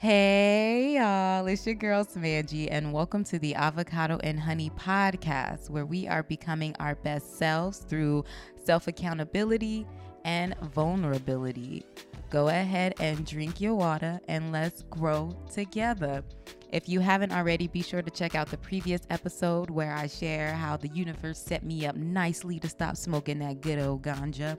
Hey, y'all, it's your girl Samanji, and welcome to the Avocado and Honey podcast, where we are becoming our best selves through self accountability and vulnerability. Go ahead and drink your water and let's grow together. If you haven't already, be sure to check out the previous episode where I share how the universe set me up nicely to stop smoking that good old ganja.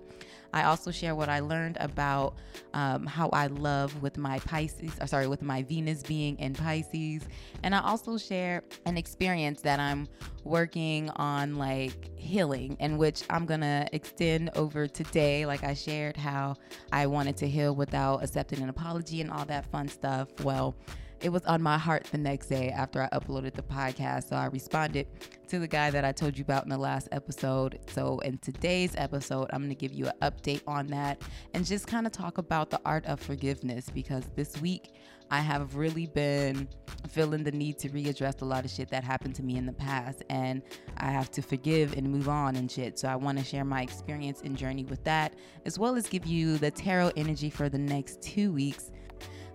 I also share what I learned about um, how I love with my Pisces, or sorry, with my Venus being in Pisces. And I also share an experience that I'm working on, like healing, in which I'm gonna extend over today. Like I shared how I wanted to heal without accepting an apology and all that fun stuff. Well, it was on my heart the next day after I uploaded the podcast. So I responded to the guy that I told you about in the last episode. So in today's episode, I'm going to give you an update on that and just kind of talk about the art of forgiveness because this week I have really been feeling the need to readdress a lot of shit that happened to me in the past and I have to forgive and move on and shit. So I want to share my experience and journey with that as well as give you the tarot energy for the next 2 weeks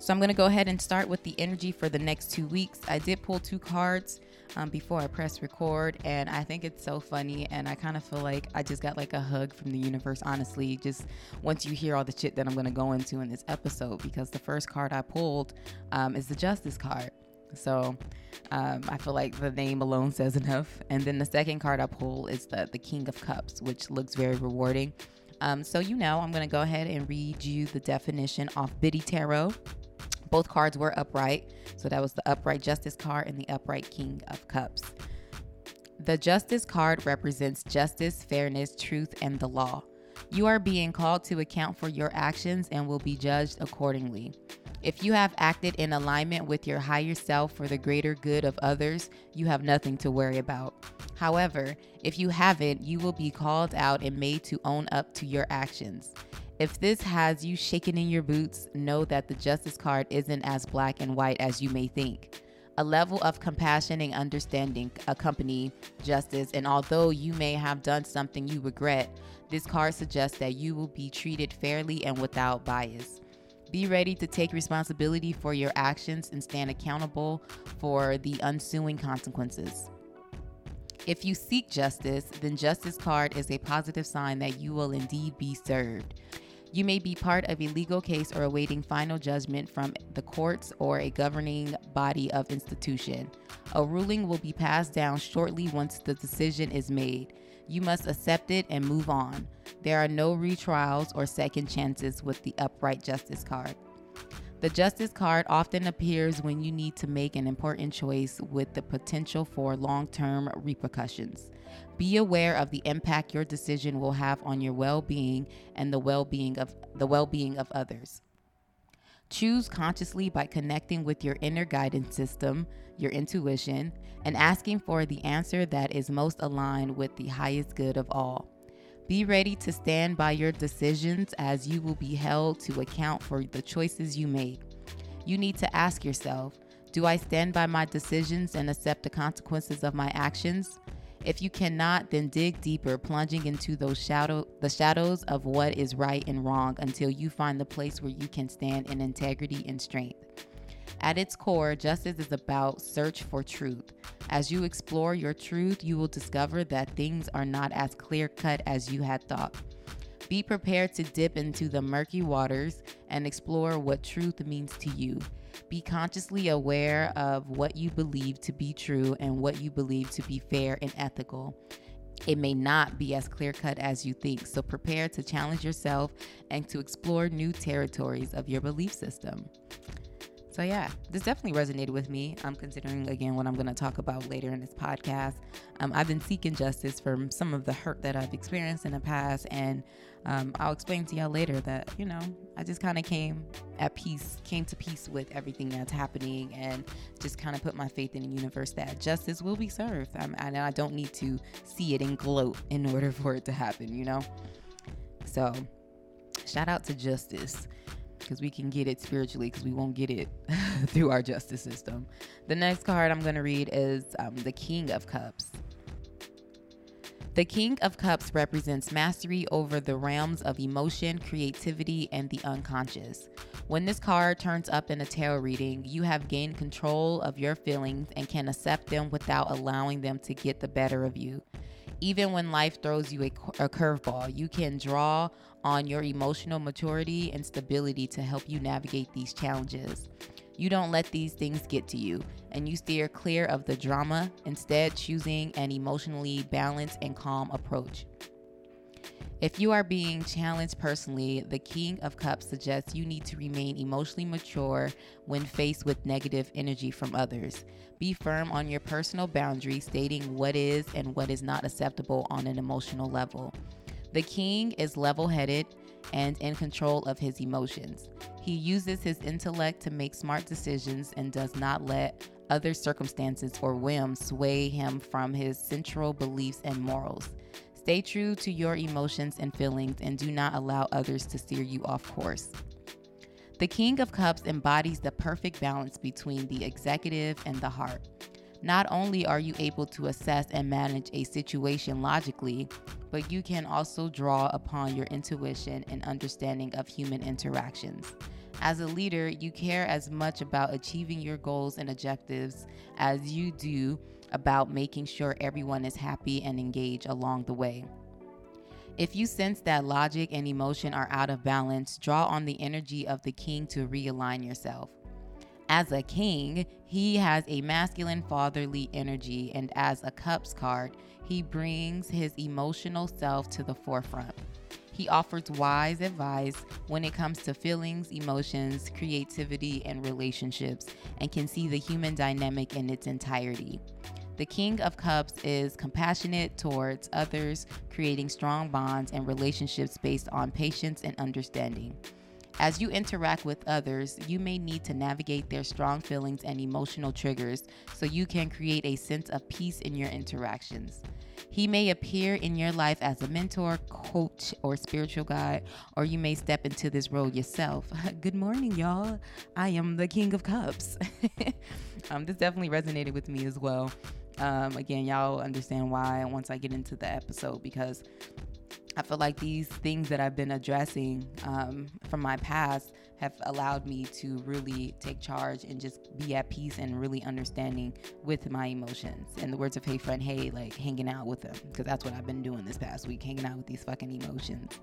so I'm going to go ahead and start with the energy for the next two weeks. I did pull two cards um, before I press record, and I think it's so funny. And I kind of feel like I just got like a hug from the universe, honestly, just once you hear all the shit that I'm going to go into in this episode, because the first card I pulled um, is the Justice card. So um, I feel like the name alone says enough. And then the second card I pull is the, the King of Cups, which looks very rewarding. Um, so, you know, I'm going to go ahead and read you the definition off Biddy Tarot. Both cards were upright. So that was the upright justice card and the upright king of cups. The justice card represents justice, fairness, truth, and the law. You are being called to account for your actions and will be judged accordingly. If you have acted in alignment with your higher self for the greater good of others, you have nothing to worry about. However, if you haven't, you will be called out and made to own up to your actions. If this has you shaking in your boots, know that the justice card isn't as black and white as you may think. A level of compassion and understanding accompany justice, and although you may have done something you regret, this card suggests that you will be treated fairly and without bias. Be ready to take responsibility for your actions and stand accountable for the ensuing consequences. If you seek justice, then Justice card is a positive sign that you will indeed be served. You may be part of a legal case or awaiting final judgment from the courts or a governing body of institution. A ruling will be passed down shortly once the decision is made. You must accept it and move on. There are no retrials or second chances with the upright justice card. The justice card often appears when you need to make an important choice with the potential for long term repercussions. Be aware of the impact your decision will have on your well-being and the well-being of the well-being of others. Choose consciously by connecting with your inner guidance system, your intuition, and asking for the answer that is most aligned with the highest good of all. Be ready to stand by your decisions as you will be held to account for the choices you make. You need to ask yourself Do I stand by my decisions and accept the consequences of my actions? If you cannot, then dig deeper, plunging into those shadow the shadows of what is right and wrong until you find the place where you can stand in integrity and strength. At its core, justice is about search for truth. As you explore your truth, you will discover that things are not as clear cut as you had thought. Be prepared to dip into the murky waters and explore what truth means to you. Be consciously aware of what you believe to be true and what you believe to be fair and ethical. It may not be as clear cut as you think, so prepare to challenge yourself and to explore new territories of your belief system. So, yeah, this definitely resonated with me. I'm considering again what I'm going to talk about later in this podcast. Um, I've been seeking justice from some of the hurt that I've experienced in the past, and um, I'll explain to y'all later that, you know, I just kind of came at peace, came to peace with everything that's happening, and just kind of put my faith in the universe that justice will be served. Um, and I don't need to see it and gloat in order for it to happen, you know? So, shout out to justice because we can get it spiritually because we won't get it through our justice system. The next card I'm going to read is um, the King of Cups. The King of Cups represents mastery over the realms of emotion, creativity, and the unconscious. When this card turns up in a tarot reading, you have gained control of your feelings and can accept them without allowing them to get the better of you. Even when life throws you a, a curveball, you can draw on your emotional maturity and stability to help you navigate these challenges. You don't let these things get to you, and you steer clear of the drama, instead, choosing an emotionally balanced and calm approach. If you are being challenged personally, the King of Cups suggests you need to remain emotionally mature when faced with negative energy from others. Be firm on your personal boundaries, stating what is and what is not acceptable on an emotional level. The King is level headed and in control of his emotions. He uses his intellect to make smart decisions and does not let other circumstances or whims sway him from his central beliefs and morals. Stay true to your emotions and feelings and do not allow others to steer you off course. The King of Cups embodies the perfect balance between the executive and the heart. Not only are you able to assess and manage a situation logically, but you can also draw upon your intuition and understanding of human interactions. As a leader, you care as much about achieving your goals and objectives as you do about making sure everyone is happy and engaged along the way. If you sense that logic and emotion are out of balance, draw on the energy of the king to realign yourself. As a king, he has a masculine fatherly energy, and as a cups card, he brings his emotional self to the forefront. He offers wise advice when it comes to feelings, emotions, creativity, and relationships, and can see the human dynamic in its entirety. The King of Cups is compassionate towards others, creating strong bonds and relationships based on patience and understanding. As you interact with others, you may need to navigate their strong feelings and emotional triggers so you can create a sense of peace in your interactions. He may appear in your life as a mentor, coach, or spiritual guide, or you may step into this role yourself. Good morning, y'all. I am the King of Cups. um, this definitely resonated with me as well. Um, again, y'all understand why once I get into the episode because I feel like these things that I've been addressing um, from my past have allowed me to really take charge and just be at peace and really understanding with my emotions. And the words of Hey Friend Hey, like hanging out with them, because that's what I've been doing this past week, hanging out with these fucking emotions.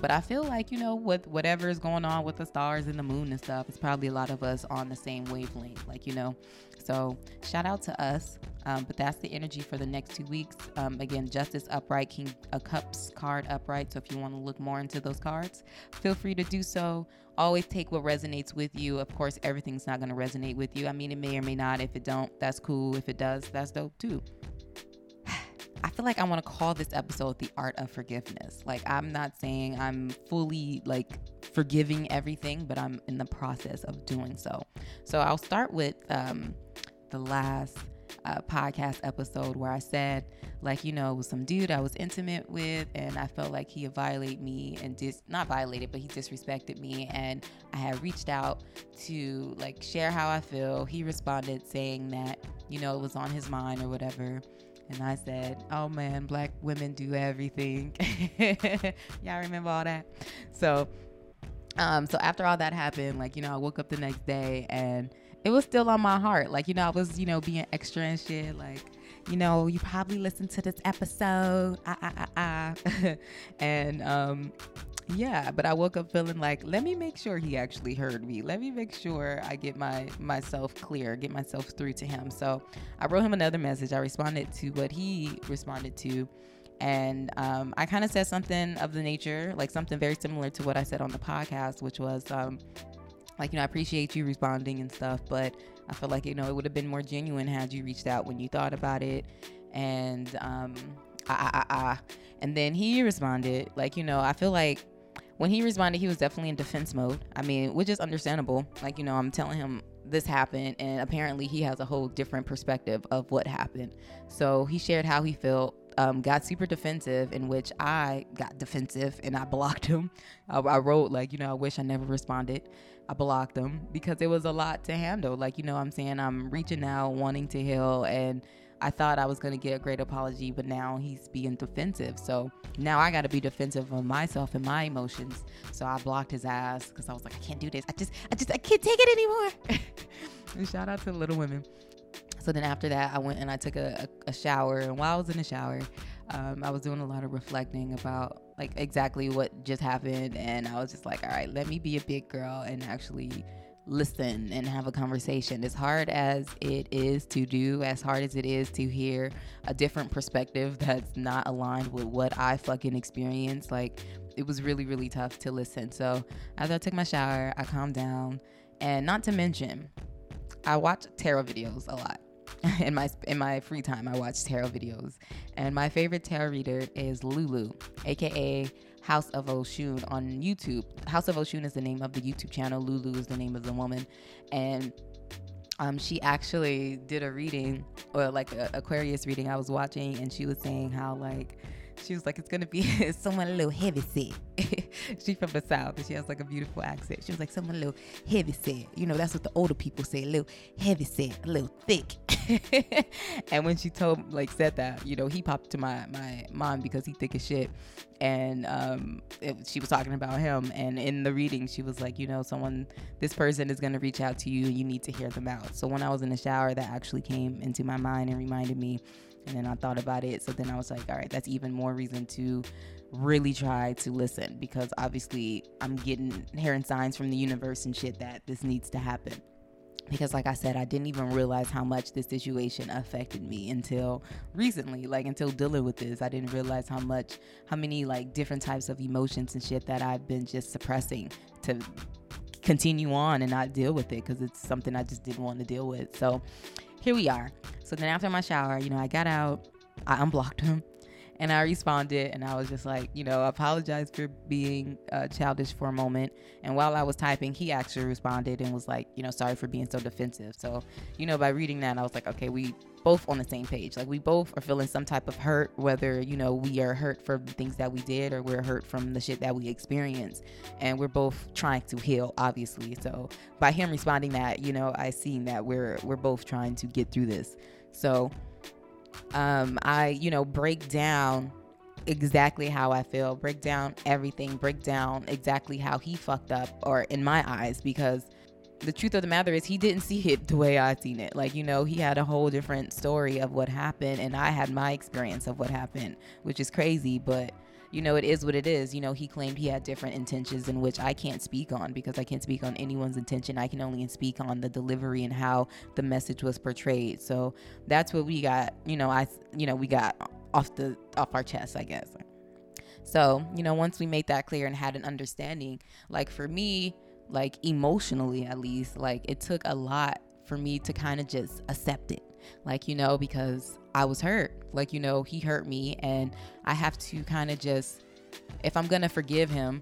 But I feel like, you know, with whatever is going on with the stars and the moon and stuff, it's probably a lot of us on the same wavelength. Like, you know, so shout out to us. Um, but that's the energy for the next two weeks. Um, again, Justice upright, King a Cups card upright. So if you want to look more into those cards, feel free to do so. Always take what resonates with you. Of course, everything's not going to resonate with you. I mean, it may or may not. If it don't, that's cool. If it does, that's dope too. I feel like I want to call this episode the art of forgiveness. Like I'm not saying I'm fully like forgiving everything, but I'm in the process of doing so. So I'll start with um, the last podcast episode where I said, like, you know, was some dude I was intimate with, and I felt like he violated me and dis not violated, but he disrespected me. And I had reached out to like share how I feel. He responded saying that, you know, it was on his mind or whatever. And I said, Oh man, black women do everything. Y'all remember all that? So, um, so after all that happened, like, you know, I woke up the next day and it was still on my heart. Like, you know, I was, you know, being extra and shit. Like, you know, you probably listened to this episode. Ah, ah, ah, ah. and, um, yeah, but I woke up feeling like, let me make sure he actually heard me. Let me make sure I get my myself clear, get myself through to him. So I wrote him another message. I responded to what he responded to. And um, I kind of said something of the nature, like something very similar to what I said on the podcast, which was, um, like you know i appreciate you responding and stuff but i feel like you know it would have been more genuine had you reached out when you thought about it and um ah, ah, ah, and then he responded like you know i feel like when he responded he was definitely in defense mode i mean which is understandable like you know i'm telling him this happened and apparently he has a whole different perspective of what happened so he shared how he felt um, got super defensive, in which I got defensive and I blocked him. I, I, wrote, like, you know, I wish I never responded. I blocked them because it was a lot to handle. Like, you know, I'm saying I'm reaching out, wanting to heal, and I thought I was going to get a great apology, but now he's being defensive. So now I got to be defensive of myself and my emotions. So I blocked his ass because I was like, I can't do this. I just, I just, I can't take it anymore. and shout out to Little Women. So then after that, I went and I took a, a, a shower. And while I was in the shower, um, I was doing a lot of reflecting about like exactly what just happened. And I was just like, all right, let me be a big girl and actually listen and have a conversation. As hard as it is to do, as hard as it is to hear a different perspective that's not aligned with what I fucking experienced, like it was really, really tough to listen. So after I took my shower, I calmed down. And not to mention, I watch tarot videos a lot. in my in my free time, I watch tarot videos, and my favorite tarot reader is Lulu, aka House of Oshun on YouTube. House of Oshun is the name of the YouTube channel. Lulu is the name of the woman, and um, she actually did a reading or like Aquarius reading I was watching, and she was saying how like she was like, it's gonna be someone a little heavy set. She's from the south and she has like a beautiful accent. She was like, someone a little heavy set. You know, that's what the older people say, a little heavy set, a little thick. and when she told like said that, you know, he popped to my my mind because he thick as shit. And um, it, she was talking about him. And in the reading, she was like, you know, someone, this person is gonna reach out to you. You need to hear them out. So when I was in the shower, that actually came into my mind and reminded me and then I thought about it. So then I was like, all right, that's even more reason to really try to listen because obviously I'm getting hearing signs from the universe and shit that this needs to happen. Because, like I said, I didn't even realize how much this situation affected me until recently. Like, until dealing with this, I didn't realize how much, how many, like, different types of emotions and shit that I've been just suppressing to continue on and not deal with it because it's something I just didn't want to deal with. So, here we are. So then after my shower, you know, I got out, I unblocked him, and I responded, and I was just like, you know, apologize for being uh, childish for a moment. And while I was typing, he actually responded and was like, you know, sorry for being so defensive. So, you know, by reading that, I was like, okay, we both on the same page. Like we both are feeling some type of hurt, whether, you know, we are hurt for the things that we did or we're hurt from the shit that we experienced. And we're both trying to heal, obviously. So by him responding that, you know, I seen that we're we're both trying to get through this. So um I, you know, break down exactly how I feel, break down everything, break down exactly how he fucked up or in my eyes because the truth of the matter is he didn't see it the way I seen it. Like, you know, he had a whole different story of what happened and I had my experience of what happened, which is crazy, but you know, it is what it is. You know, he claimed he had different intentions in which I can't speak on because I can't speak on anyone's intention. I can only speak on the delivery and how the message was portrayed. So that's what we got, you know, I you know, we got off the off our chest, I guess. So, you know, once we made that clear and had an understanding, like for me, like emotionally at least like it took a lot for me to kind of just accept it like you know because i was hurt. Like you know he hurt me and i have to kind of just if i'm gonna forgive him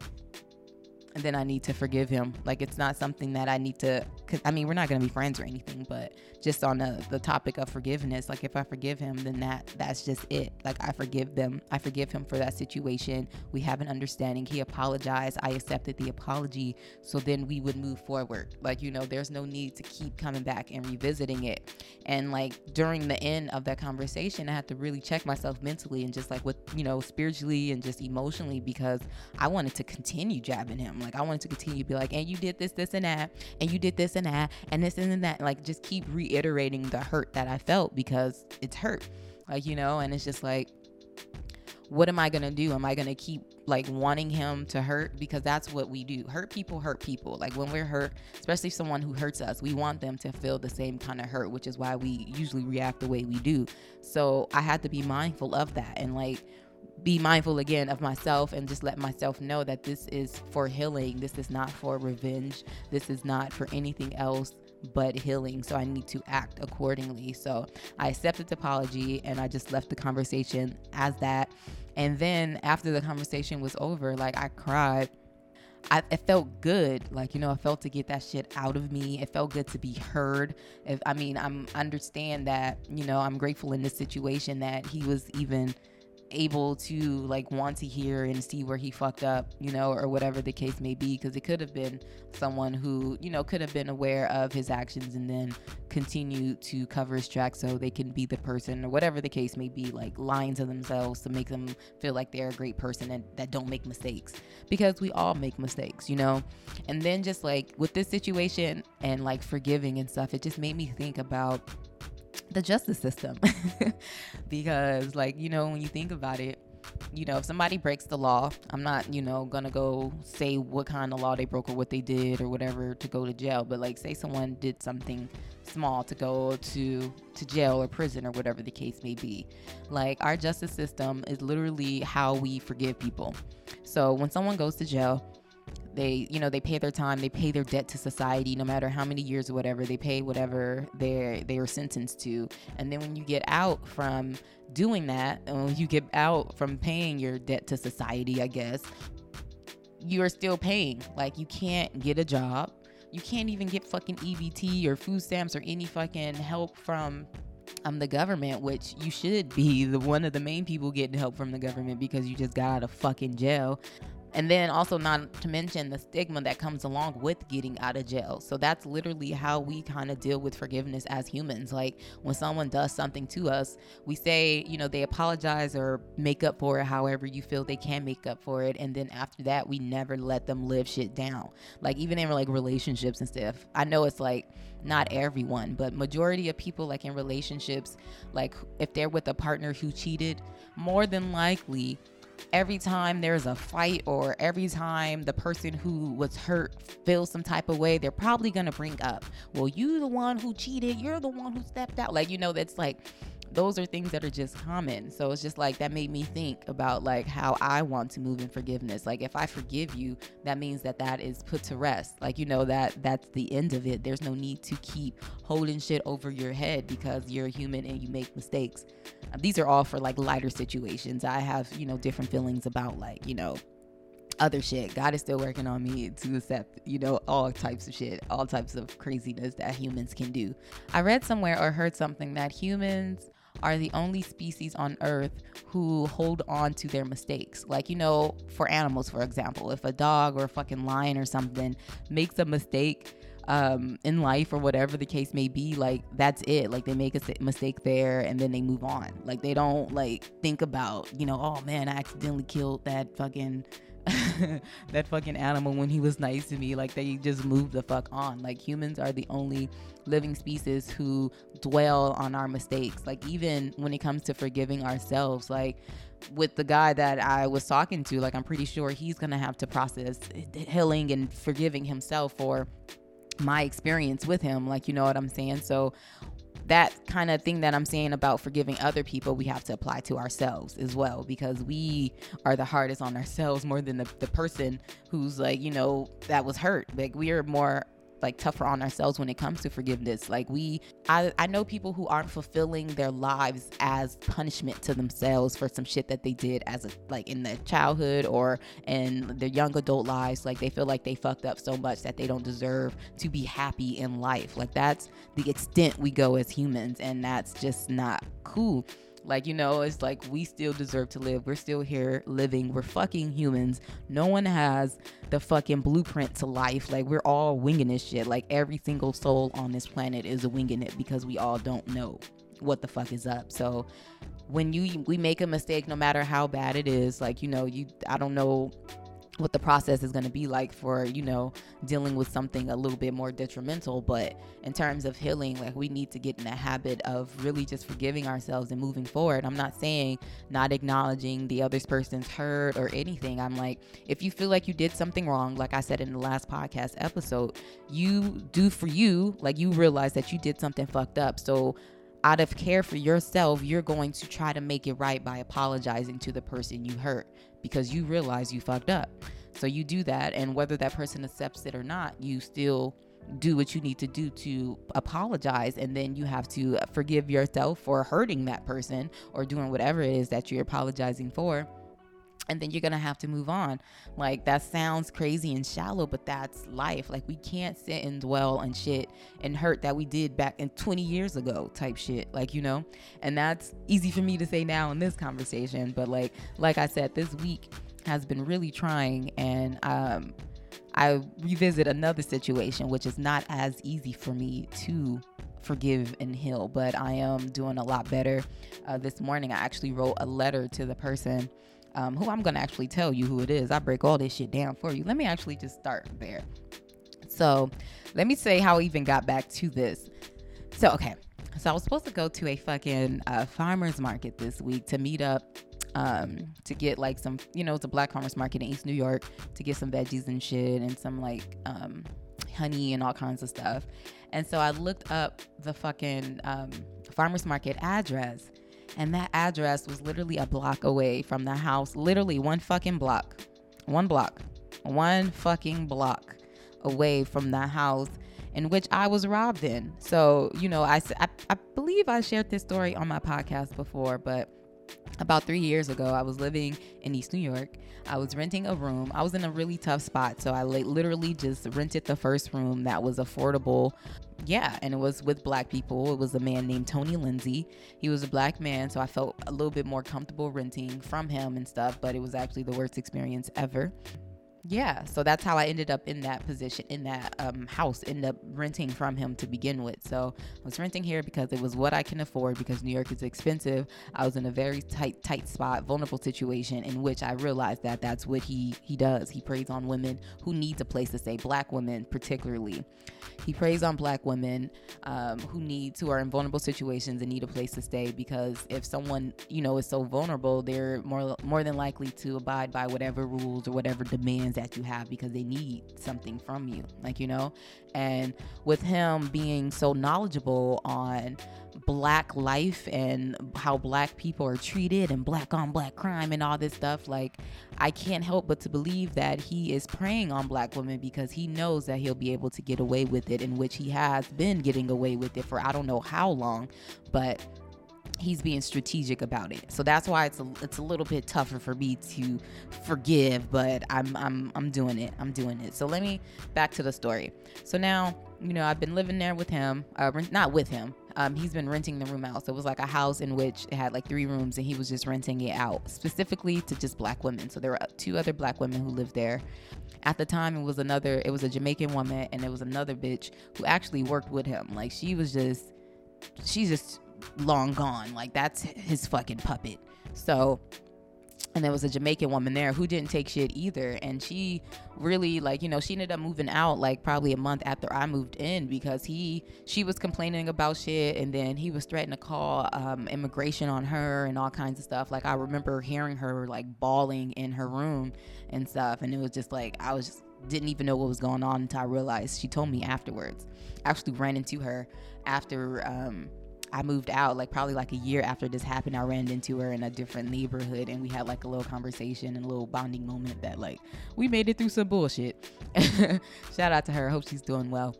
then I need to forgive him. Like it's not something that I need to. Cause, I mean, we're not gonna be friends or anything, but just on the the topic of forgiveness, like if I forgive him, then that that's just it. Like I forgive them. I forgive him for that situation. We have an understanding. He apologized. I accepted the apology. So then we would move forward. Like you know, there's no need to keep coming back and revisiting it. And like during the end of that conversation, I had to really check myself mentally and just like with you know spiritually and just emotionally because I wanted to continue jabbing him like I wanted to continue to be like, and you did this, this, and that, and you did this and that, and this and that. Like just keep reiterating the hurt that I felt because it's hurt. Like, you know, and it's just like, what am I gonna do? Am I gonna keep like wanting him to hurt? Because that's what we do. Hurt people hurt people. Like when we're hurt, especially someone who hurts us, we want them to feel the same kind of hurt, which is why we usually react the way we do. So I had to be mindful of that and like be mindful again of myself and just let myself know that this is for healing. This is not for revenge. This is not for anything else but healing. So I need to act accordingly. So I accepted the apology and I just left the conversation as that. And then after the conversation was over, like I cried. I, it felt good. Like, you know, I felt to get that shit out of me. It felt good to be heard. If I mean, I'm understand that, you know, I'm grateful in this situation that he was even able to like want to hear and see where he fucked up, you know, or whatever the case may be. Because it could have been someone who, you know, could have been aware of his actions and then continue to cover his tracks so they can be the person or whatever the case may be, like lying to themselves to make them feel like they're a great person and that don't make mistakes. Because we all make mistakes, you know? And then just like with this situation and like forgiving and stuff, it just made me think about the justice system. Because like you know when you think about it you know if somebody breaks the law i'm not you know gonna go say what kind of law they broke or what they did or whatever to go to jail. But like say someone did something small to go to to jail or prison or whatever the case may be. Like our justice system is literally how we forgive people. So when someone goes to jail they you know they pay their time they pay their debt to society no matter how many years or whatever they pay whatever they they are sentenced to. And then when you get out from doing that when you get out from paying your debt to society i guess you are still paying. Like you can't get a job. You can't even get fucking EBT or food stamps or any fucking help from um, the government, which you should be the one of the main people getting help from the government because you just got out of fucking jail. And then also, not to mention the stigma that comes along with getting out of jail. So that's literally how we kind of deal with forgiveness as humans. Like when someone does something to us, we say, you know, they apologize or make up for it however you feel they can make up for it. And then after that, we never let them live shit down. Like even in like relationships and stuff. I know it's like not everyone, but majority of people like in relationships, like if they're with a partner who cheated, more than likely every time there's a fight or every time the person who was hurt feels some type of way, they're probably gonna bring up, well, you the one who cheated, you're the one who stepped out. Like, you know, that's like those are things that are just common. So it's just like that made me think about like how I want to move in forgiveness. Like if I forgive you, that means that that is put to rest. Like you know that that's the end of it. There's no need to keep holding shit over your head because you're human and you make mistakes. Um, these are all for like lighter situations. I have, you know, different feelings about like, you know, other shit. God is still working on me to accept, you know, all types of shit, all types of craziness that humans can do. I read somewhere or heard something that humans are the only species on earth who hold on to their mistakes. Like, you know, for animals, for example, if a dog or a fucking lion or something makes a mistake, um, in life or whatever the case may be, like that's it. Like they make a mistake there and then they move on. Like they don't like think about, you know, oh man, I accidentally killed that fucking that fucking animal when he was nice to me. Like they just move the fuck on. Like humans are the only living species who dwell on our mistakes. Like even when it comes to forgiving ourselves, like with the guy that I was talking to, like I'm pretty sure he's gonna have to process healing and forgiving himself for my experience with him. Like you know what I'm saying? So that kind of thing that I'm saying about forgiving other people, we have to apply to ourselves as well because we are the hardest on ourselves more than the, the person who's like, you know, that was hurt. Like we are more like tougher on ourselves when it comes to forgiveness. Like we I, I know people who aren't fulfilling their lives as punishment to themselves for some shit that they did as a like in their childhood or in their young adult lives. Like they feel like they fucked up so much that they don't deserve to be happy in life. Like that's the extent we go as humans and that's just not cool. Like, you know, it's like we still deserve to live. We're still here living. We're fucking humans. No one has the fucking blueprint to life. Like, we're all winging this shit. Like, every single soul on this planet is a winging it because we all don't know what the fuck is up. So, when you we make a mistake no matter how bad it is like you know you i don't know what the process is going to be like for you know dealing with something a little bit more detrimental. But in terms of healing like we need to get in the habit of really just forgiving ourselves and moving forward. I'm not saying not acknowledging the other person's hurt or anything. I'm like if you feel like you did something wrong like i said in the last podcast episode you do for you like you realize that you did something fucked up. So out of care for yourself, you're going to try to make it right by apologizing to the person you hurt because you realize you fucked up. So you do that, and whether that person accepts it or not, you still do what you need to do to apologize and then you have to forgive yourself for hurting that person or doing whatever it is that you're apologizing for and then you're gonna have to move on. Like that sounds crazy and shallow, but that's life. Like we can't sit and dwell on shit and hurt that we did back in 20 years ago, type shit. Like you know, and that's easy for me to say now in this conversation. But like, like I said, this week has been really trying, and um, I revisit another situation, which is not as easy for me to forgive and heal, but I am doing a lot better. Uh, this morning, I actually wrote a letter to the person um, who I'm going to actually tell you who it is. I break all this shit down for you. Let me actually just start there. So, let me say how I even got back to this. So, okay. So, I was supposed to go to a fucking uh, farmer's market this week to meet up um, to get like some, you know, it's a black farmer's market in East New York to get some veggies and shit and some like um, honey and all kinds of stuff. And so I looked up the fucking um, farmer's market address and that address was literally a block away from the house, literally one fucking block, one block, one fucking block away from the house in which I was robbed in. So, you know, I, I, I believe I shared this story on my podcast before, but about three years ago, I was living in East New York. I was renting a room. I was in a really tough spot. So I literally just rented the first room that was affordable yeah, and it was with black people. It was a man named Tony Lindsay. He was a black man, so I felt a little bit more comfortable renting from him and stuff, but it was actually the worst experience ever yeah so that's how i ended up in that position in that um, house ended up renting from him to begin with. So i was renting here because it was what i can afford because new york is expensive. I was in a very tight tight spot vulnerable situation in which i realized that that's what he he does. He preys on women who needs a place to stay black women particularly. He preys on black women um, who need who are in vulnerable situations and need a place to stay because if someone you know is so vulnerable they're more more than likely to abide by whatever rules or whatever demands that you have because they need something from you, like, you know? And with him being so knowledgeable on black life and how black people are treated and black on black crime and all this stuff, like, I can't help but to believe that he is preying on black women because he knows that he'll be able to get away with it, in which he has been getting away with it for I don't know how long, but he's being strategic about it. So that's why it's a, it's a little bit tougher for me to forgive, but I'm I'm I'm doing it. I'm doing it. So let me back to the story. So now, you know, I've been living there with him, uh, not with him. Um, he's been renting the room out. So it was like a house in which it had like three rooms and he was just renting it out specifically to just black women. So there were two other black women who lived there. At the time, it was another, it was a Jamaican woman and it was another bitch who actually worked with him. Like she was just, she's just long gone. Like that's his fucking puppet. So and there was a Jamaican woman there who didn't take shit either. And she really like, you know, she ended up moving out like probably a month after I moved in because he she was complaining about shit and then he was threatening to call um, immigration on her and all kinds of stuff. Like I remember hearing her like bawling in her room and stuff. And it was just like I was just didn't even know what was going on until I realized she told me afterwards. I actually ran into her after um I moved out like probably like a year after this happened. I ran into her in a different neighborhood and we had like a little conversation and a little bonding moment that like we made it through some bullshit. Shout out to her. Hope she's doing well.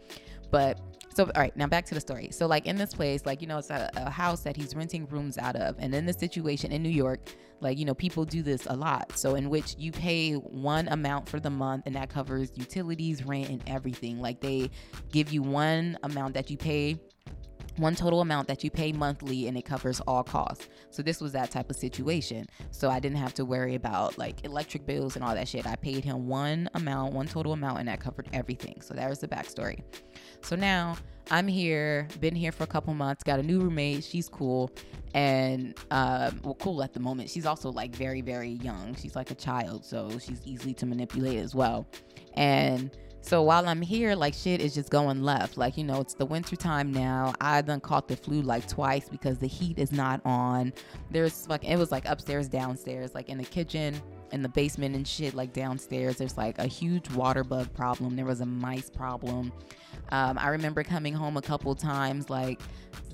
But so all right now back to the story so like in this place like you know it's a, a, house that he's renting rooms out of and in the situation in new york like you know people do this a lot so in which you pay one amount for the month and that covers utilities rent and everything like they give you one amount that you pay one total amount that you pay monthly and it covers all costs. So this was that type of situation. So I didn't have to worry about like electric bills and all that shit. I paid him one amount, one total amount, and that covered everything. So that was the backstory. So now I'm here, been here for a couple months, got a new roommate. She's cool. And um, well, cool at the moment. She's also like very, very young. She's like a child, so she's easily to manipulate as well. And so while I'm here, like shit is just going left. Like, you know, it's the winter time now. I done caught the flu like twice because the heat is not on. There's fucking it was like upstairs, downstairs, like in the kitchen, in the basement and shit, like downstairs. There's like a huge water bug problem. There was a mice problem. Um, I remember coming home a couple times, like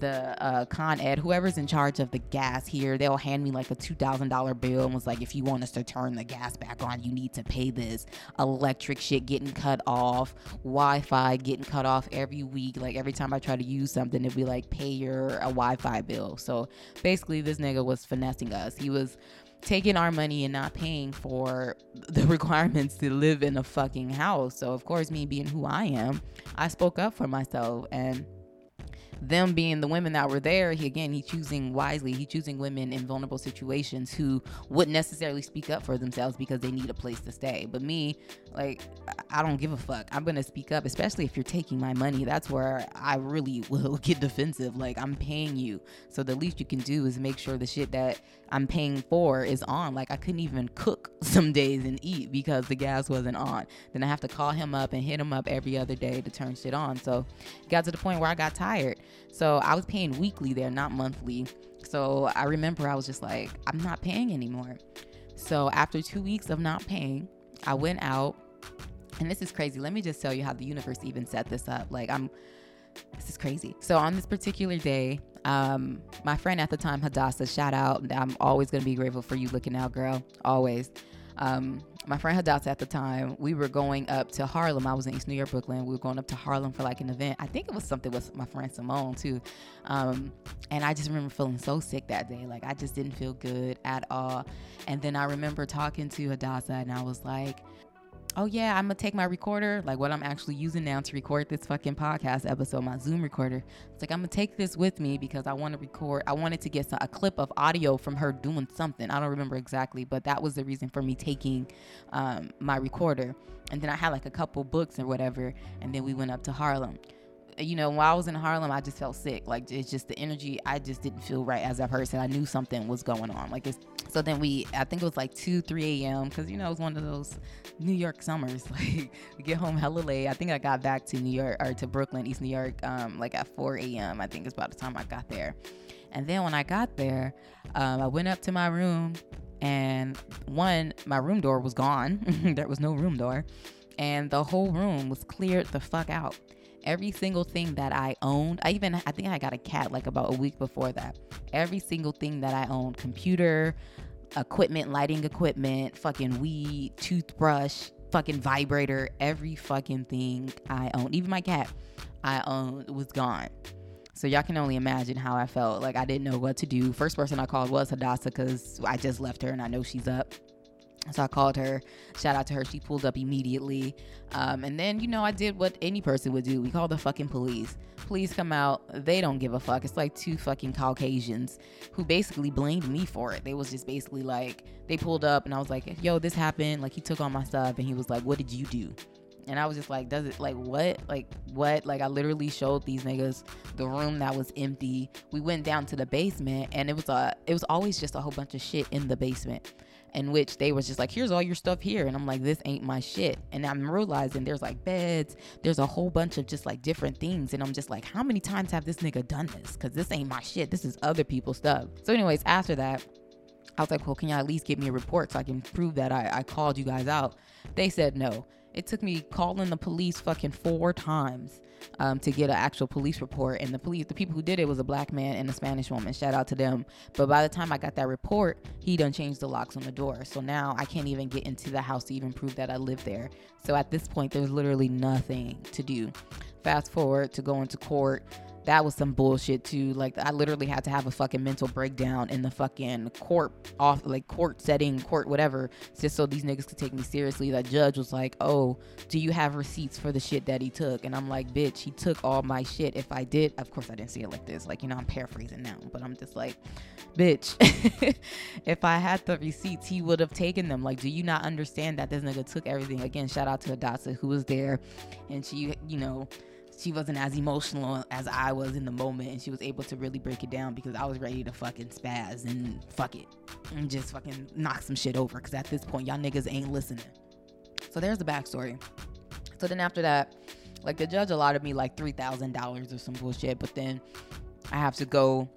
the uh, Con Ed, whoever's in charge of the gas here, they'll hand me like a $2,000 bill and was like, if you want us to turn the gas back on, you need to pay this. Electric shit getting cut off, Wi Fi getting cut off every week. Like every time I try to use something, it'd be like, pay your a Wi Fi bill. So basically, this nigga was finessing us. He was taking our money and not paying for the requirements to live in a fucking house. So, of course, me being who I am, I spoke up for myself and them being the women that were there, he again he choosing wisely. He choosing women in vulnerable situations who wouldn't necessarily speak up for themselves because they need a place to stay. But me, like I don't give a fuck. I'm gonna speak up, especially if you're taking my money. That's where I really will get defensive. Like I'm paying you, so the least you can do is make sure the shit that I'm paying for is on. Like I couldn't even cook some days and eat because the gas wasn't on. Then I have to call him up and hit him up every other day to turn shit on. So it got to the point where I got tired. So I was paying weekly there, not monthly. So I remember I was just like, I'm not paying anymore. So after two weeks of not paying, I went out. And this is crazy. Let me just tell you how the universe even set this up. Like I'm this is crazy. So on this particular day, um, my friend at the time, Hadassah, shout out. I'm always gonna be grateful for you looking out, girl. Always. Um, my friend Hadassah at the time, we were going up to Harlem. I was in East New York, Brooklyn. We were going up to Harlem for like an event. I think it was something with my friend Simone too. Um, and I just remember feeling so sick that day. Like I just didn't feel good at all. And then I remember talking to Hadassah and I was like, oh yeah, I'm gonna take my recorder, like what I'm actually using now to record this fucking podcast episode, my Zoom recorder. It's like I'm gonna take this with me because I want to record. I wanted to get some, a clip of audio from her doing something. I don't remember exactly, but that was the reason for me taking um, my recorder. And then I had like a couple books or whatever, and then we went up to Harlem you know, while I was in Harlem, I just felt sick. Like it's just the energy. I just didn't feel right as a person. I knew something was going on. Like it's so then we, I think it was like 2, 3 a.m. because, you know, it was one of those New York summers. Like, we get home hella late. I think I got back to New York or to Brooklyn, East New York, um, like at 4 a.m. I think it's about the time I got there. And then when I got there, um, I went up to my room and one, my room door was gone. there was no room door. And the whole room was cleared the fuck out every single thing that I owned. I even I think I got a cat like about a week before that. Every single thing that I owned, computer, equipment, lighting equipment, fucking weed, toothbrush, fucking vibrator, every fucking thing I owned, even my cat I owned was gone. So y'all can only imagine how I felt. Like I didn't know what to do. First person I called was Hadassah because I just left her and I know she's up. So I called her. Shout out to her. She pulled up immediately. Um, and then, you know, I did what any person would do. We called the fucking police. Police come out. They don't give a fuck. It's like two fucking Caucasians who basically blamed me for it. They was just basically like, they pulled up and I was like, yo, this happened. Like, he took all my stuff and he was like, what did you do? And I was just like, does it like what? Like what? Like I literally showed these niggas the room that was empty. We went down to the basement and it was a it was always just a whole bunch of shit in the basement in which they was just like, here's all your stuff here. And I'm like, this ain't my shit. And I'm realizing there's like beds, there's a whole bunch of just like different things. And I'm just like, how many times have this nigga done this? Cause this ain't my shit. This is other people's stuff. So, anyways, after that, I was like, well, can you at least give me a report so I can prove that I, I called you guys out? They said no. It took me calling the police fucking four times um, to get an actual police report. And the police, the people who did it was a black man and a Spanish woman. Shout out to them. But by the time I got that report, he done changed the locks on the door. So now I can't even get into the house to even prove that I live there. So at this point, there's literally nothing to do. Fast forward to going to court that was some bullshit too. Like I literally had to have a fucking mental breakdown in the fucking court off like court setting, court whatever, just so these niggas could take me seriously. That judge was like, "Oh, do you have receipts for the shit that he took?" And I'm like, "Bitch, he took all my shit. If I did, of course I didn't see it like this. Like you know, I'm paraphrasing now, but I'm just like, bitch, if I had the receipts, he would have taken them. Like, do you not understand that this nigga took everything? Again, shout out to Hadassah who was there, and she, you know." She wasn't as emotional as I was in the moment, and she was able to really break it down because I was ready to fucking spaz and fuck it and just fucking knock some shit over. Because at this point, y'all niggas ain't listening. So there's the backstory. So then after that, like the judge allotted me like three thousand dollars or some bullshit, but then I have to go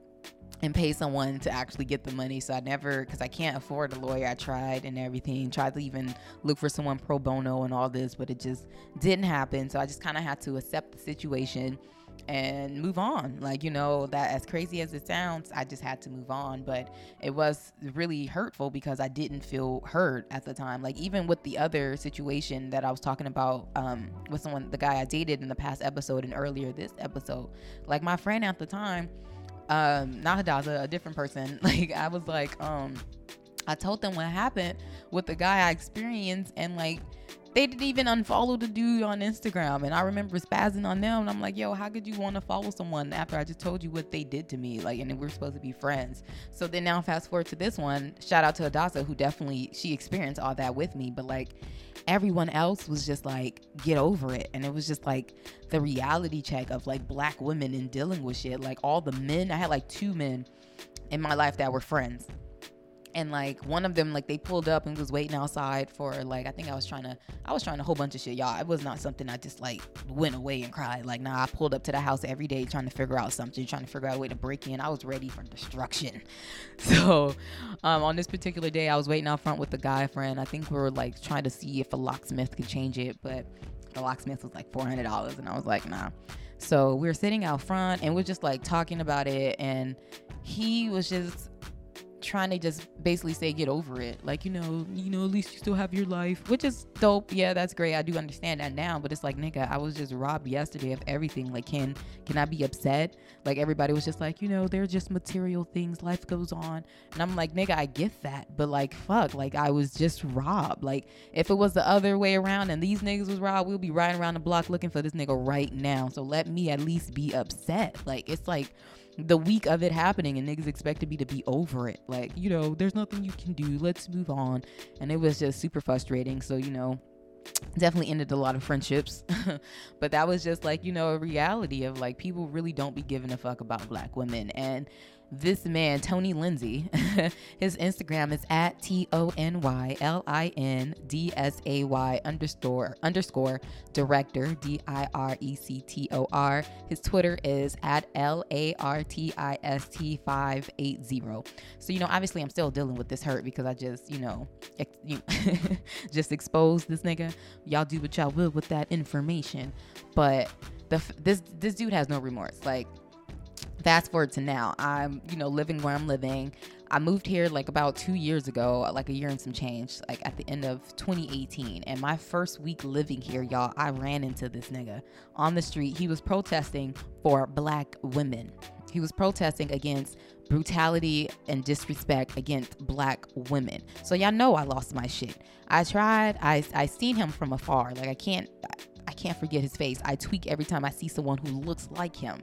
and pay someone to actually get the money. So I never, because I can't afford a lawyer. I tried and everything, tried to even look for someone pro bono and all this, but it just didn't happen. So I just kind of had to accept the situation and move on. Like, you know, that as crazy as it sounds, I just had to move on. But it was really hurtful because I didn't feel heard at the time. Like, even with the other situation that I was talking about um, with someone, the guy I dated in the past episode and earlier this episode, like, my friend at the time, um not Hadassah, a different person. Like I was like, um, I told them what happened with the guy I experienced, and like they didn't even unfollow the dude on Instagram. And I remember spazzing on them. And I'm like, yo, how could you want to follow someone after I just told you what they did to me? Like, and we're supposed to be friends. So then now fast forward to this one. Shout out to Hadassah, who definitely she experienced all that with me. But like everyone else was just like, get over it. And it was just like the reality check of like black women and dealing with shit. Like all the men, I had like two men in my life that were friends and like one of them like they pulled up and was waiting outside for like i think i was trying to i was trying a whole bunch of shit y'all. It was not something i just like went away and cried. Like nah i pulled up to the house every day trying to figure out something trying to figure out a way to break in. I was ready for destruction. So um, on this particular day i was waiting out front with the guy friend. I think we were like trying to see if a locksmith could change it but the locksmith was like $400 and i was like nah. So we were sitting out front and we're just like talking about it and he was just trying to just basically say get over it. Like you know you know at least you still have your life which is dope. Yeah that's great. I do understand that now but it's like nigga i was just robbed yesterday of everything. Like can can i be upset? Like everybody was just like you know they're just material things. Life goes on. And i'm like nigga i get that. But like fuck. Like i was just robbed. Like if it was the other way around and these niggas was robbed we'll be riding around the block looking for this nigga right now. So let me at least be upset. Like it's like the week of it happening and niggas expected me to be over it. Like, you know, there's nothing you can do. Let's move on. And it was just super frustrating. So, you know, definitely ended a lot of friendships. but that was just like, you know, a reality of like people really don't be giving a fuck about black women. And this man, Tony Lindsay, his Instagram is at T O N Y L I N D S A Y underscore underscore director D I R E C T O R. His Twitter is at L A R T I S T 580. So, you know, obviously I'm still dealing with this hurt because I just, you know, ex- you just exposed this nigga. Y'all do what y'all will with that information. But the, this this dude has no remorse. Like fast forward to now i'm you know living where i'm living. I moved here like about two years ago like a year and some change like at the end of 2018 and my first week living here y'all i ran into this nigga on the street. He was protesting for black women. He was protesting against brutality and disrespect against black women. So y'all know i lost my shit. I tried. I i seen him from afar. Like i can't i can't forget his face. I tweak every time i see someone who looks like him.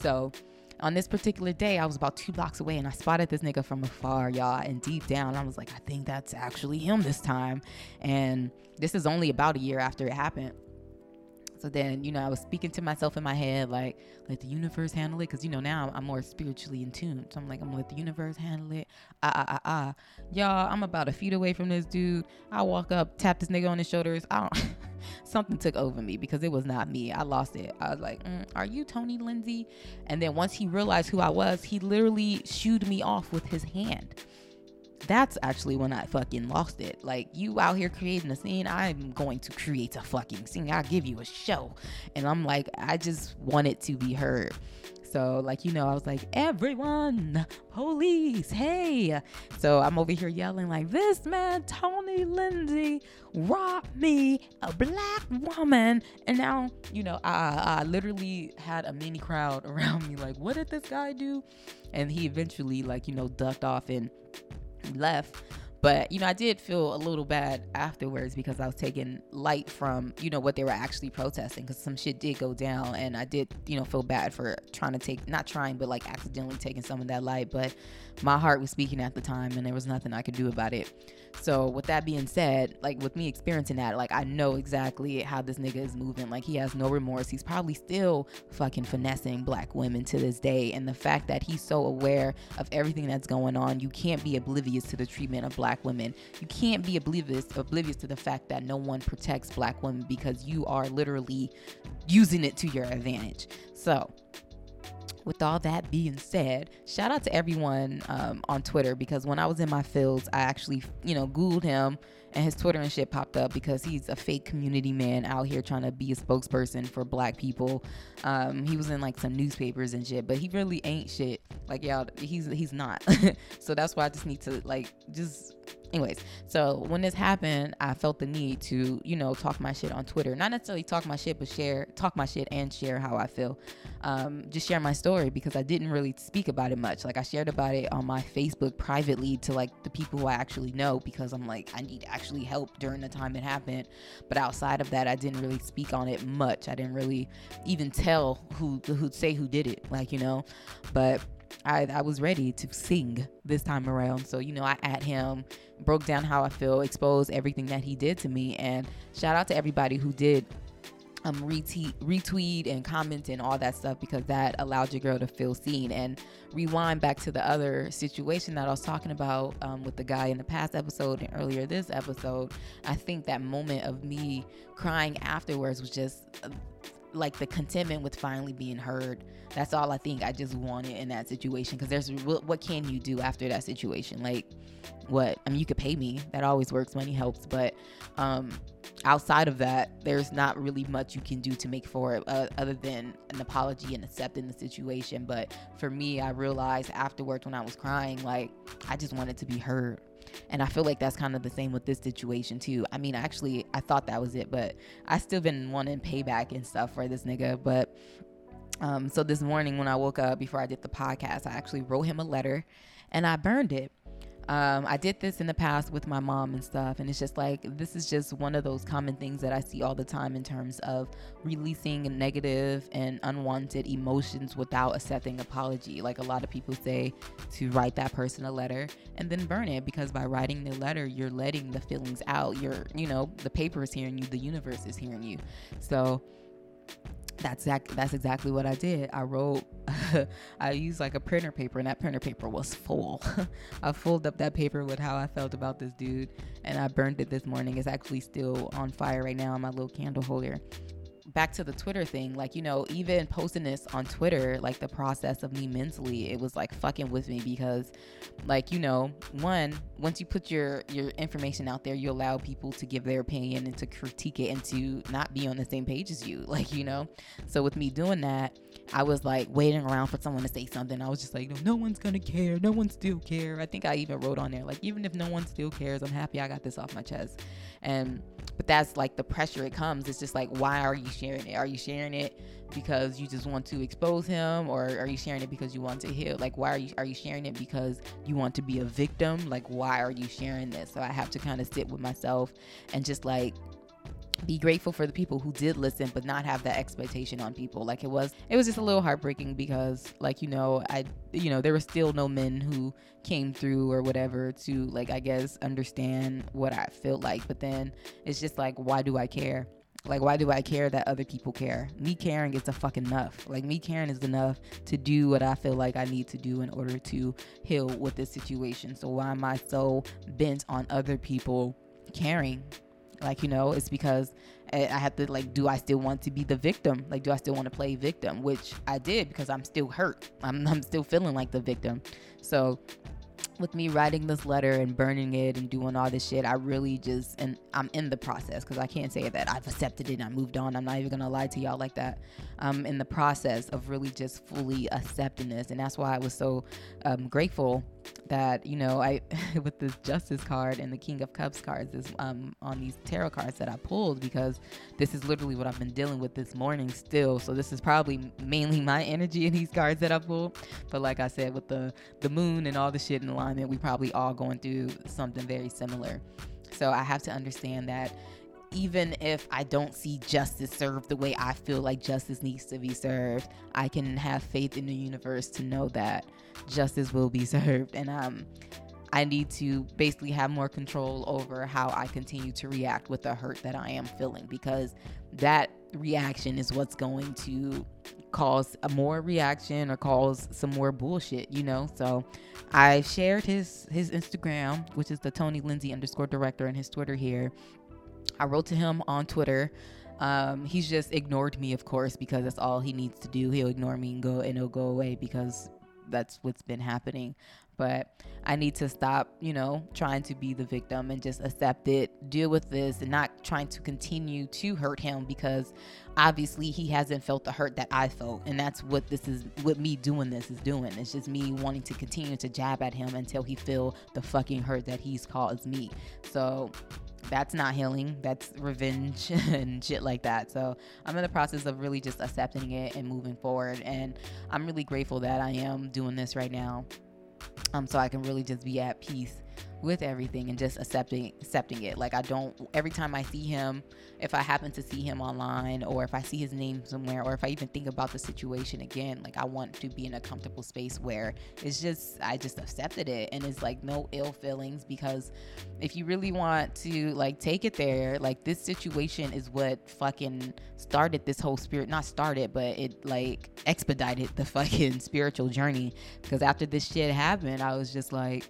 So on this particular day, I was about two blocks away and I spotted this nigga from afar, y'all. And deep down, I was like, I think that's actually him this time. And this is only about a year after it happened. So then, you know, I was speaking to myself in my head, like, let the universe handle it. Cause, you know, now I'm more spiritually in tune. So I'm like, I'm gonna let the universe handle it. Ah, ah, ah, ah. Y'all, I'm about a feet away from this dude. I walk up, tap this nigga on his shoulders. I don't. something took over me because it was not me. I lost it. I was like, mm, "Are you Tony Lindsay?" And then once he realized who I was, he literally shooed me off with his hand. That's actually when I fucking lost it. Like you out here creating a scene, I'm going to create a fucking scene. I'll give you a show. And I'm like, I just want it to be heard. So, like, you know, I was like, everyone, police, hey. So I'm over here yelling, like, this man, Tony Lindsay, robbed me, a black woman. And now, you know, I, I literally had a mini crowd around me, like, what did this guy do? And he eventually, like, you know, ducked off and left. But, you know, I did feel a little bad afterwards because I was taking light from, you know, what they were actually protesting because some shit did go down. And I did, you know, feel bad for trying to take, not trying, but like accidentally taking some of that light. But my heart was speaking at the time and there was nothing I could do about it. So with that being said, like with me experiencing that, like I know exactly how this nigga is moving. Like he has no remorse. He's probably still fucking finessing black women to this day. And the fact that he's so aware of everything that's going on, you can't be oblivious to the treatment of black women. You can't be oblivious oblivious to the fact that no one protects black women because you are literally using it to your advantage. So with all that being said, shout out to everyone um, on Twitter because when I was in my fields, I actually, you know, Googled him and his Twitter and shit popped up because he's a fake community man out here trying to be a spokesperson for black people. Um, he was in like some newspapers and shit, but he really ain't shit. Like, y'all, he's he's not. so that's why I just need to like just anyways, so when this happened, I felt the need to, you know, talk my shit on Twitter. Not necessarily talk my shit, but share, talk my shit and share how I feel. Um, just share my story because I didn't really speak about it much. Like I shared about it on my Facebook privately to like the people who I actually know because I'm like, I need actually help during the time it happened. But outside of that, I didn't really speak on it much. I didn't really even tell who, who'd say who did it, like, you know, but I, I was ready to sing this time around. So, you know, I at him, broke down how I feel, exposed everything that he did to me. And shout out to everybody who did um, retweet, retweet and comment and all that stuff because that allowed your girl to feel seen. And rewind back to the other situation that I was talking about um, with the guy in the past episode and earlier this episode. I think that moment of me crying afterwards was just. Like the contentment with finally being heard. That's all I think I just wanted in that situation. Because there's what, what can you do after that situation? Like, what? I mean, you could pay me. That always works. Money helps. But um, outside of that, there's not really much you can do to make for it uh, other than an apology and accepting the situation. But for me, I realized afterwards when I was crying, like, I just wanted to be heard. And I feel like that's kind of the same with this situation too. I mean, actually, I thought that was it, but I still been wanting payback and stuff for this nigga. But um, so this morning when I woke up before I did the podcast, I actually wrote him a letter and I burned it. Um, I did this in the past with my mom and stuff, and it's just like this is just one of those common things that I see all the time in terms of releasing negative and unwanted emotions without accepting apology. Like a lot of people say to write that person a letter and then burn it because by writing the letter, you're letting the feelings out. You're, you know, the paper is hearing you, the universe is hearing you. So, that's that's exactly what I did. I wrote, I used like a printer paper, and that printer paper was full. I filled up that paper with how I felt about this dude, and I burned it this morning. It's actually still on fire right now in my little candle holder back to the Twitter thing, like, you know, even posting this on Twitter, like the process of me mentally, it was like fucking with me because like, you know, one, once you put your your information out there, you allow people to give their opinion and to critique it and to not be on the same page as you. Like, you know. So with me doing that, I was like waiting around for someone to say something. I was just like, no, no one's gonna care. No one still care. I think I even wrote on there, like, even if no one still cares, I'm happy I got this off my chest. And but that's like the pressure it comes. It's just like, why are you sharing it? Are you sharing it because you just want to expose him, or are you sharing it because you want to heal? Like, why are you are you sharing it because you want to be a victim? Like, why are you sharing this? So I have to kind of sit with myself and just like be grateful for the people who did listen but not have that expectation on people. Like it was it was just a little heartbreaking because like you know i you know there were still no men who came through or whatever to like i guess understand what i felt like. But then it's just like why do i care? Like why do i care that other people care? Me caring is a fucking enough. Like me caring is enough to do what i feel like i need to do in order to heal with this situation. So why am i so bent on other people caring like, you know, it's because I have to, like, do I still want to be the victim? Like, do I still want to play victim? Which I did because I'm still hurt. I'm, I'm still feeling like the victim. So, with me writing this letter and burning it and doing all this shit, I really just and I'm in the process because I can't say that I've accepted it and I moved on. I'm not even gonna lie to y'all like that. I'm in the process of really just fully accepting this, and that's why I was so um, grateful that you know I with this Justice card and the King of Cups cards is um, on these tarot cards that I pulled because this is literally what I've been dealing with this morning still. So this is probably mainly my energy in these cards that I pulled. But like I said, with the the moon and all the shit in alignment, we probably all going through something very similar. So I have to understand that even if I don't see justice served the way I feel like justice needs to be served, I can have faith in the universe to know that justice will be served. And um, I need to basically have more control over how I continue to react with the hurt that I am feeling because that reaction is what's going to cause a more reaction or cause some more bullshit, you know? So I shared his his Instagram, which is the Tony Lindsay underscore director and his Twitter here. I wrote to him on Twitter. Um, he's just ignored me, of course, because that's all he needs to do. He'll ignore me and go and it'll go away because that's what's been happening but I need to stop, you know, trying to be the victim and just accept it, deal with this, and not trying to continue to hurt him because obviously he hasn't felt the hurt that I felt. And that's what this is, what me doing this is doing. It's just me wanting to continue to jab at him until he feel the fucking hurt that he's caused me. So that's not healing. That's revenge and shit like that. So I'm in the process of really just accepting it and moving forward. And I'm really grateful that I am doing this right now um, so I can really just be at peace with everything and just accepting accepting it. Like I don't every time I see him, if I happen to see him online or if I see his name somewhere or if I even think about the situation again, like I want to be in a comfortable space where it's just I just accepted it and it's like no ill feelings because if you really want to like take it there, like this situation is what fucking started this whole spirit not started, but it like expedited the fucking spiritual journey because after this shit happened, I was just like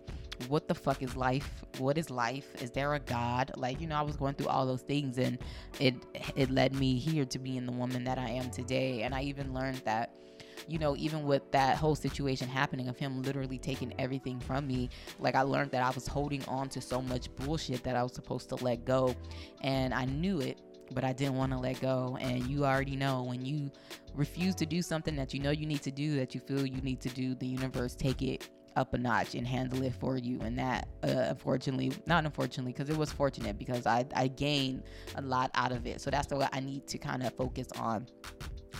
what the fuck is life? What is life? Is there a God? Like, you know, I was going through all those things and it it led me here to being the woman that I am today. And I even learned that you know, even with that whole situation happening of him literally taking everything from me, like I learned that I was holding on to so much bullshit that I was supposed to let go. And I knew it, but I didn't want to let go. And you already know when you refuse to do something that you know you need to do, that you feel you need to do, the universe take it up a notch and handle it for you. And that, uh, unfortunately, not unfortunately, because it was fortunate because I, I gained a lot out of it. So that's what I need to kind of focus on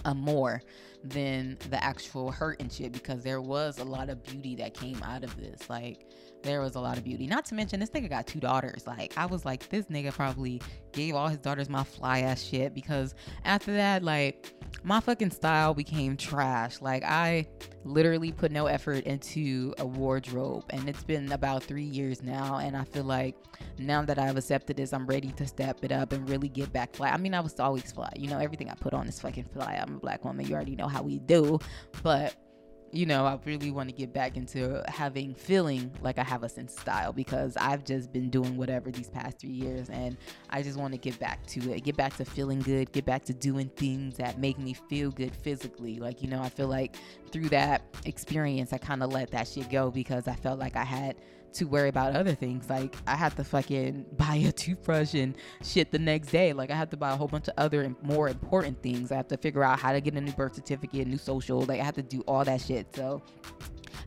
uh, more than the actual hurt and shit because there was a lot of beauty that came out of this. Like, there was a lot of beauty. Not to mention, this nigga got two daughters. Like, I was like, this nigga probably gave all his daughters my fly ass shit because after that, like, my fucking style became trash. Like I literally put no effort into a wardrobe and it's been about 3 years now and I feel like now that I've accepted this, I'm ready to step it up and really get back fly. I mean, I was always fly. You know, everything I put on is fucking fly. I'm a black woman. You already know how we do. But you know, I really want to get back into having feeling like I have a sense of style because I've just been doing whatever these past three years and I just want to get back to it, get back to feeling good, get back to doing things that make me feel good physically. Like, you know, I feel like through that experience, I kind of let that shit go because I felt like I had to worry about other things. Like I had to fucking buy a toothbrush and shit the next day. Like I had to buy a whole bunch of other and more important things. I have to figure out how to get a new birth certificate, new social. Like I had to do all that shit. So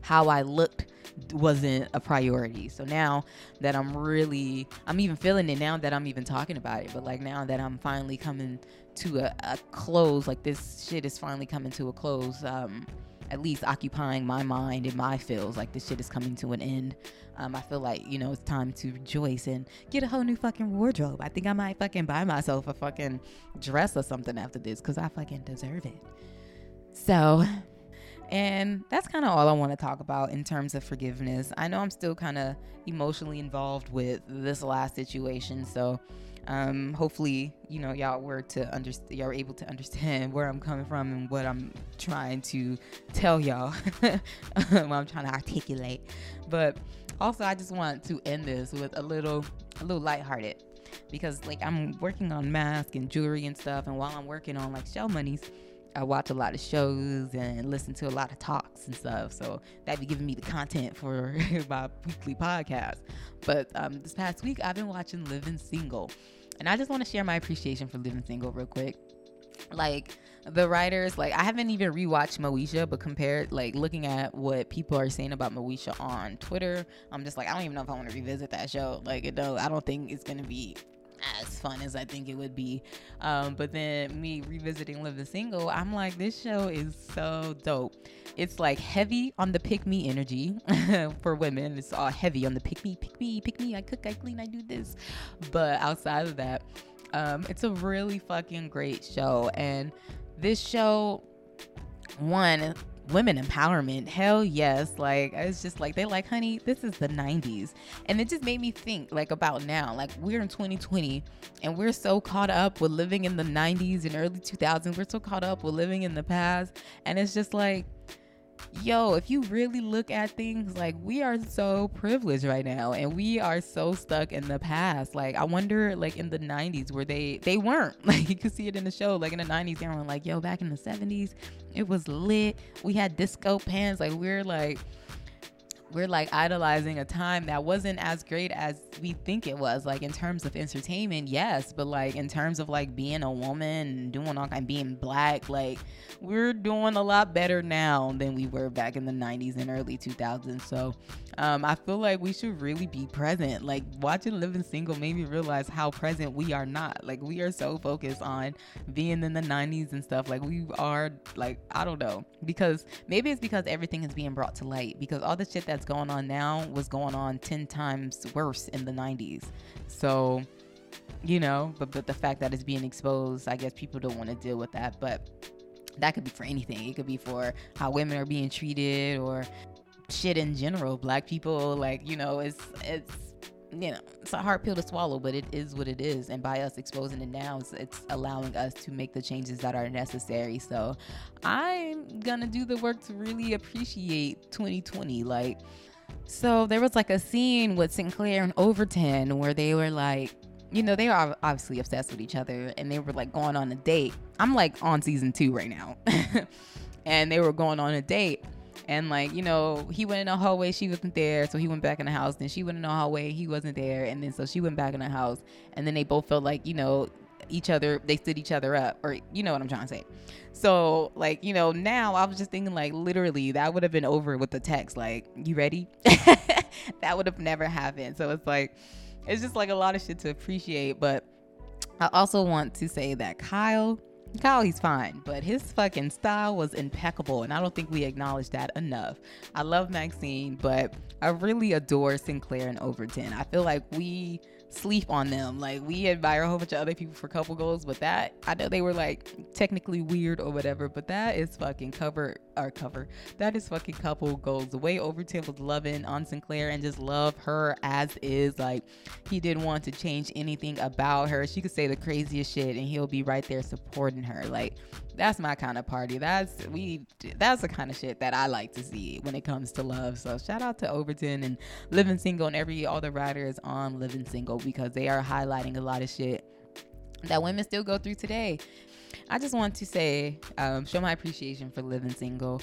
how I looked wasn't a priority. So now that I'm really, I'm even feeling it now that I'm even talking about it. But like now that I'm finally coming to a, a close, like this shit is finally coming to a close. Um, at least occupying my mind and my feels like this shit is coming to an end. Um, I feel like you know it's time to rejoice and get a whole new fucking wardrobe. I think I might fucking buy myself a fucking dress or something after this because I fucking deserve it. So, and that's kind of all I want to talk about in terms of forgiveness. I know I'm still kind of emotionally involved with this last situation, so um, hopefully, you know, y'all were to understand, y'all were able to understand where I'm coming from and what I'm trying to tell y'all, what I'm trying to articulate. But also, I just want to end this with a little, a little lighthearted because like I'm working on masks and jewelry and stuff, and while I'm working on like shell monies. I watch a lot of shows and listen to a lot of talks and stuff. So that be giving me the content for my weekly podcast. But um, this past week, I've been watching Living Single. And I just want to share my appreciation for Living Single real quick. Like, the writers, like, I haven't even rewatched Moesha, but compared, like, looking at what people are saying about Moesha on Twitter, I'm just like, I don't even know if I want to revisit that show. Like, you know, I don't think it's going to be as fun as I think it would be. Um, but then me revisiting Living Single, I'm like, this show is so dope. It's like heavy on the pick me energy for women. It's all heavy on the pick me, pick me, pick me. I cook, I clean, I do this. But outside of that, um, it's a really fucking great show. And this show, one, women empowerment. Hell yes. Like it's just like they're like, honey, this is the 90s. And it just made me think like about now. Like we're in 2020 and we're so caught up with living in the 90s and early 2000s. We're so caught up with living in the past. And it's just like yo, if you really look at things, like we are so privileged right now and we are so stuck in the past. Like I wonder like in the 90s where they they weren't. Like you could see it in the show. Like in the 90s, they were like, yo, back in the 70s, it was lit. We had disco pants. Like we're like we're like idolizing a time that wasn't as great as we think it was like in terms of entertainment yes but like in terms of like being a woman and doing all kind being black like we're doing a lot better now than we were back in the 90s and early 2000s so um, i feel like we should really be present. Like watching living single made me realize how present we are not. Like we are so focused on being in the 90s and stuff. Like we are like i don't know. Because maybe it's because everything is being brought to light. Because all the shit that's that's going on now was going on 10 times worse in the 90s. So, you know, but, but the fact that it's being exposed, I guess people don't want to deal with that. But that could be for anything. It could be for how women are being treated or shit in general. Black people, like, you know, it's, it's, you know, it's a hard pill to swallow, but it is what it is. And by us exposing it now, it's, it's, allowing us to make the changes that are necessary. So I'm gonna do the work to really appreciate 2020. Like, so there was like a scene with Synclaire and Overton where they were like, you know, they are obviously obsessed with each other and they were like going on a date. I'm like on season two right now. and they were going on a date and like, you know, he went in the hallway, she wasn't there, so he went back in the house. Then she went in the hallway, he wasn't there, and then so she went back in the house. And then they both felt like, you know, each other they stood each other up or you know what i'm trying to say. So like you know now i was just thinking like literally that would have been over with the text. Like you ready? That would have never happened. So it's like it's just like a lot of shit to appreciate. But i also want to say that kyle Kyle, he's fine, but his fucking style was impeccable, and I don't think we acknowledge that enough. I love Maxine, but I really adore Synclaire and Overton. I feel like we sleep on them. Like we admire a whole bunch of other people for couple goals, but that I know they were like technically weird or whatever, but that is fucking cover or cover. That is fucking couple goes way Overton was loving on Synclaire and just love her as is. Like he didn't want to change anything about her. She could say the craziest shit and he'll be right there supporting her. Like that's my kind of party. That's we that's the kind of shit that I like to see when it comes to love. So shout out to Overton and Living Single and every all the writers on Living Single because they are highlighting a lot of shit that women still go through today. I just want to say, um, show my appreciation for living single.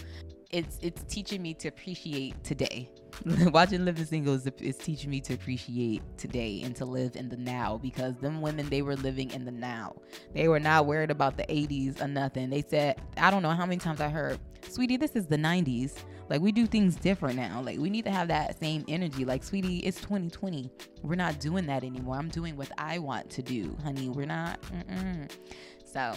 It's it's teaching me to appreciate today. Watching Living Single is, is teaching me to appreciate today and to live in the now because them women they were living in the now. They were not worried about the 80s or nothing. They said, I don't know how many times I heard, "Sweetie, this is the 90s." Like we do things different now. Like we need to have that same energy. Like, sweetie, it's 2020. We're not doing that anymore. I'm doing what I want to do, honey. We're not. Mm-mm. So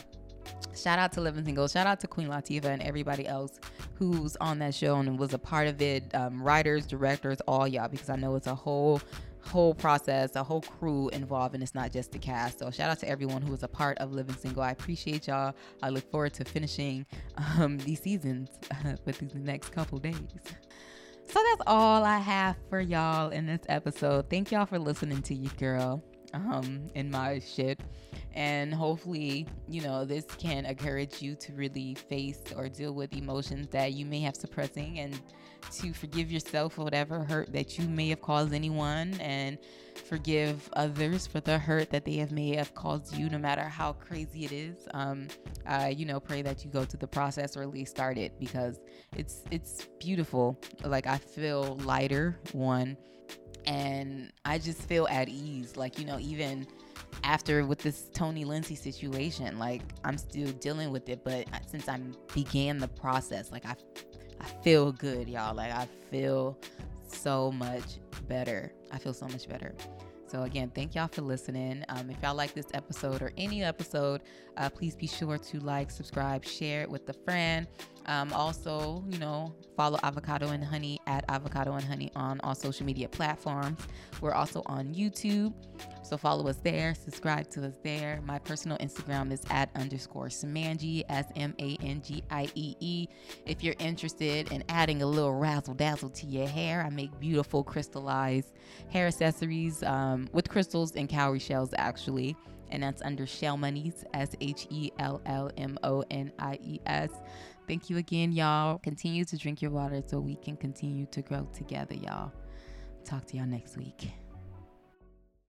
shout out to Living Single. Shout out to Queen Latifah and everybody else who's on that show and was a part of it. Um, writers, directors, all y'all, because I know it's a whole whole process, a whole crew involved, and it's not just the cast. So shout out to everyone who was a part of Living Single. I appreciate y'all. I look forward to finishing um, these seasons uh, with these next couple days. So that's all I have for y'all in this episode. Thank y'all for listening to you, girl, um, in my shit and hopefully you know this can encourage you to really face or deal with emotions that you may have suppressing and to forgive yourself for whatever hurt that you may have caused anyone and forgive others for the hurt that they have may have caused you no matter how crazy it is. Um i you know pray that you go through the process or at least start it because it's it's beautiful. Like i feel lighter one and i just feel at ease like you know even after with this Tony Lindsay situation. Like I'm still dealing with it, but since I began the process, like I, I feel good, y'all. Like I feel so much better. I feel so much better. So again, thank y'all for listening. Um, if y'all like this episode or any episode, uh, please be sure to like, subscribe, share it with a friend. Um, also, you know, follow Avocado and Honey at Avocado and Honey on all social media platforms. We're also on YouTube. So follow us there, subscribe to us there. My personal Instagram is at underscore Samangie, S M A N G I E E. If you're interested in adding a little razzle dazzle to your hair, I make beautiful crystallized hair accessories um, with crystals and cowrie shells, actually and that's under Shell Monies, S H E L L M O N I E S. Thank you again, y'all. Continue to drink your water so we can continue to grow together, y'all. Talk to y'all next week.